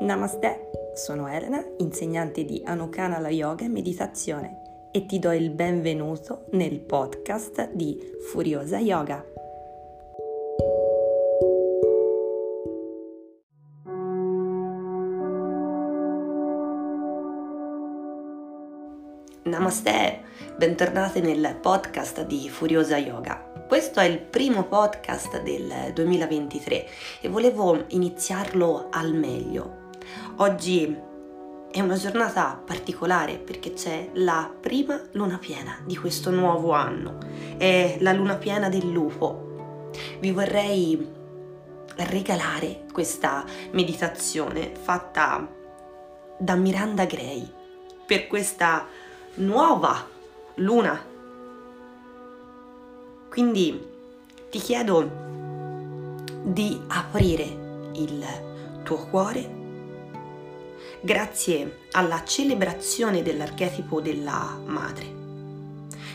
Namaste, sono Elena, insegnante di Anukanala Yoga e Meditazione e ti do il benvenuto nel podcast di Furiosa Yoga. Namaste, bentornate nel podcast di Furiosa Yoga. Questo è il primo podcast del 2023 e volevo iniziarlo al meglio. Oggi è una giornata particolare perché c'è la prima luna piena di questo nuovo anno. È la luna piena del lupo. Vi vorrei regalare questa meditazione fatta da Miranda Gray per questa nuova luna quindi ti chiedo di aprire il tuo cuore grazie alla celebrazione dell'archetipo della madre.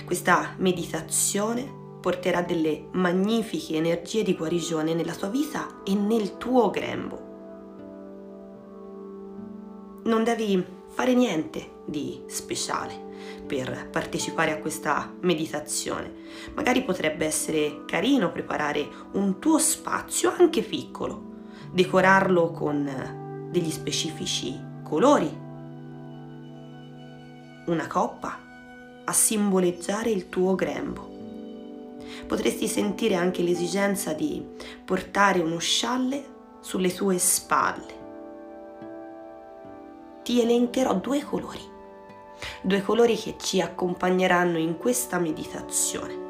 Questa meditazione porterà delle magnifiche energie di guarigione nella tua vita e nel tuo grembo. Non devi fare niente di speciale per partecipare a questa meditazione. Magari potrebbe essere carino preparare un tuo spazio anche piccolo, decorarlo con degli specifici colori, una coppa a simboleggiare il tuo grembo. Potresti sentire anche l'esigenza di portare uno scialle sulle tue spalle. Ti elencherò due colori due colori che ci accompagneranno in questa meditazione.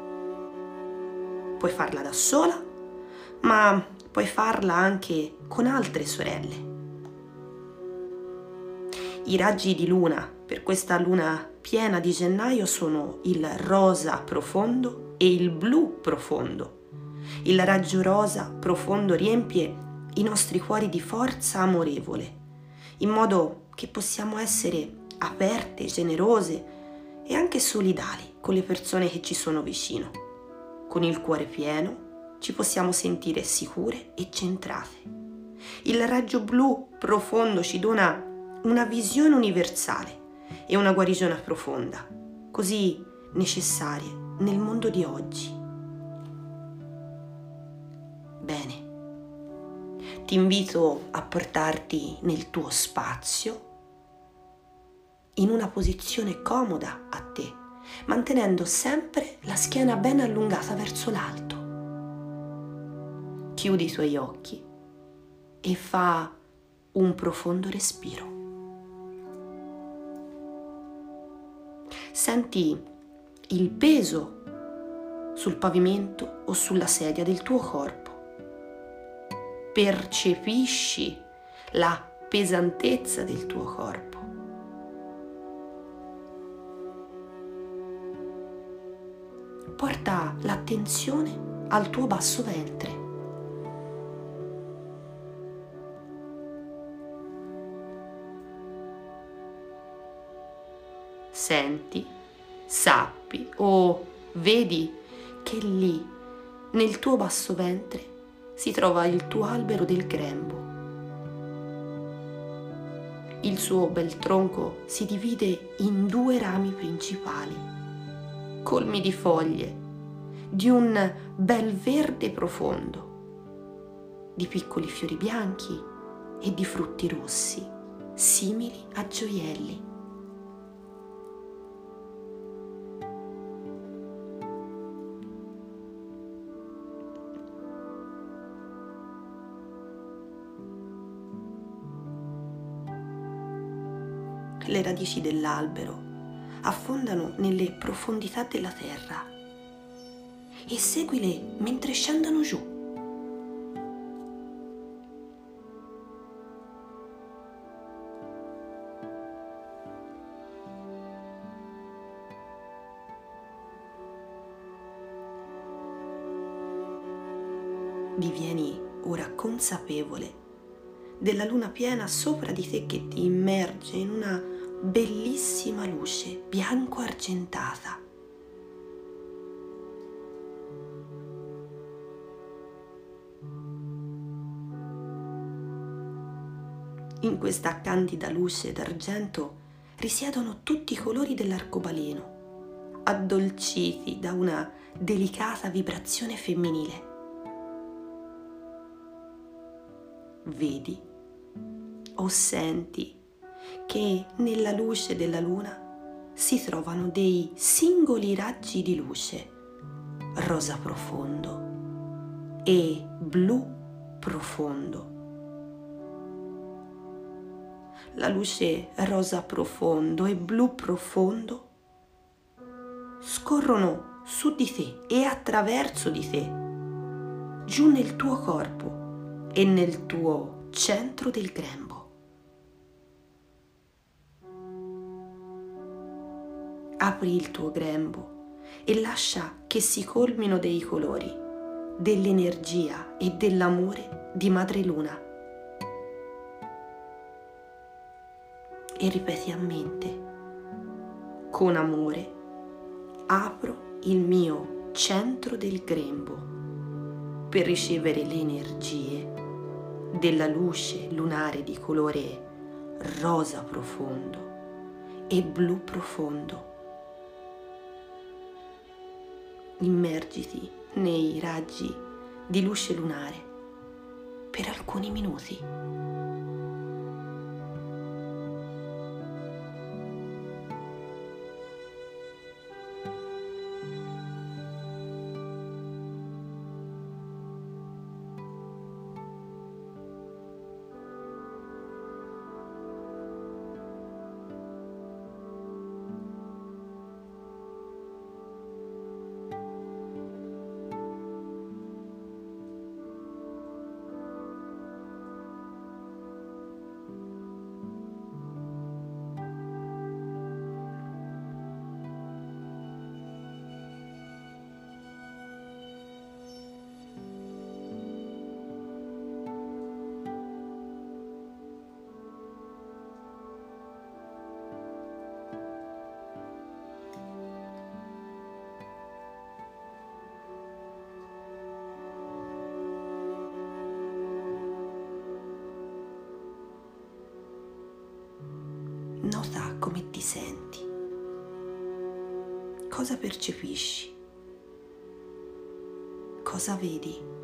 Puoi farla da sola, ma puoi farla anche con altre sorelle. I raggi di luna per questa luna piena di gennaio sono il rosa profondo e il blu profondo. Il raggio rosa profondo riempie i nostri cuori di forza amorevole, in modo che possiamo essere aperte, generose e anche solidali con le persone che ci sono vicino. Con il cuore pieno ci possiamo sentire sicure e centrate. Il raggio blu profondo ci dona una visione universale e una guarigione profonda, così necessarie nel mondo di oggi. Bene, ti invito a portarti nel tuo spazio in una posizione comoda a te, mantenendo sempre la schiena ben allungata verso l'alto. Chiudi i tuoi occhi e fa un profondo respiro. Senti il peso sul pavimento o sulla sedia del tuo corpo. Percepisci la pesantezza del tuo corpo. porta l'attenzione al tuo basso ventre. Senti, sappi o vedi che lì, nel tuo basso ventre, si trova il tuo albero del grembo. Il suo bel tronco si divide in due rami principali colmi di foglie, di un bel verde profondo, di piccoli fiori bianchi e di frutti rossi, simili a gioielli. Le radici dell'albero affondano nelle profondità della terra e seguile mentre scendono giù. Divieni ora consapevole della luna piena sopra di te che ti immerge in una bellissima luce bianco argentata. In questa candida luce d'argento risiedono tutti i colori dell'arcobaleno, addolciti da una delicata vibrazione femminile. Vedi o senti che nella luce della luna si trovano dei singoli raggi di luce, rosa profondo e blu profondo la luce rosa profondo e blu profondo scorrono su di te e attraverso di te, giù nel tuo corpo e nel tuo centro del grembo. Apri il tuo grembo e lascia che si colmino dei colori, dell'energia e dell'amore di Madre Luna e ripeti a mente, con amore apro il mio centro del grembo per ricevere le energie della luce lunare di colore rosa profondo e blu profondo. Immergiti nei raggi di luce lunare per alcuni minuti. Nota come ti senti, cosa percepisci, cosa vedi.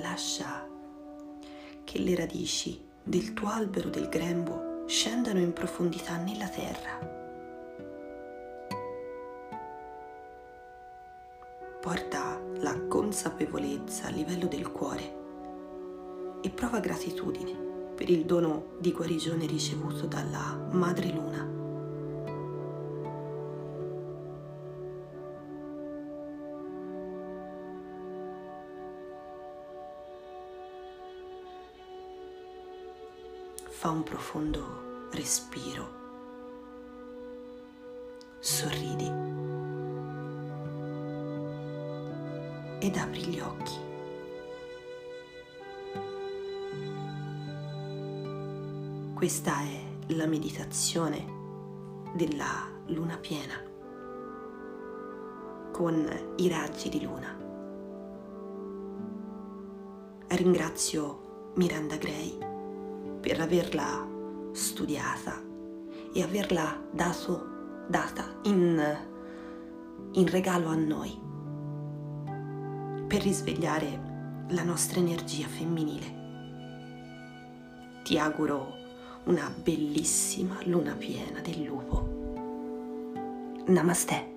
Lascia che le radici del tuo albero del grembo scendano in profondità nella terra. Porta la consapevolezza a livello del cuore e prova gratitudine per il dono di guarigione ricevuto dalla Madre Luna. Fa un profondo respiro. Sorridi. Ed apri gli occhi. Questa è la meditazione della luna piena con i raggi di luna. Ringrazio Miranda Gray per averla studiata e averla dato, data in, in regalo a noi per risvegliare la nostra energia femminile. Ti auguro una bellissima luna piena del lupo. Namaste.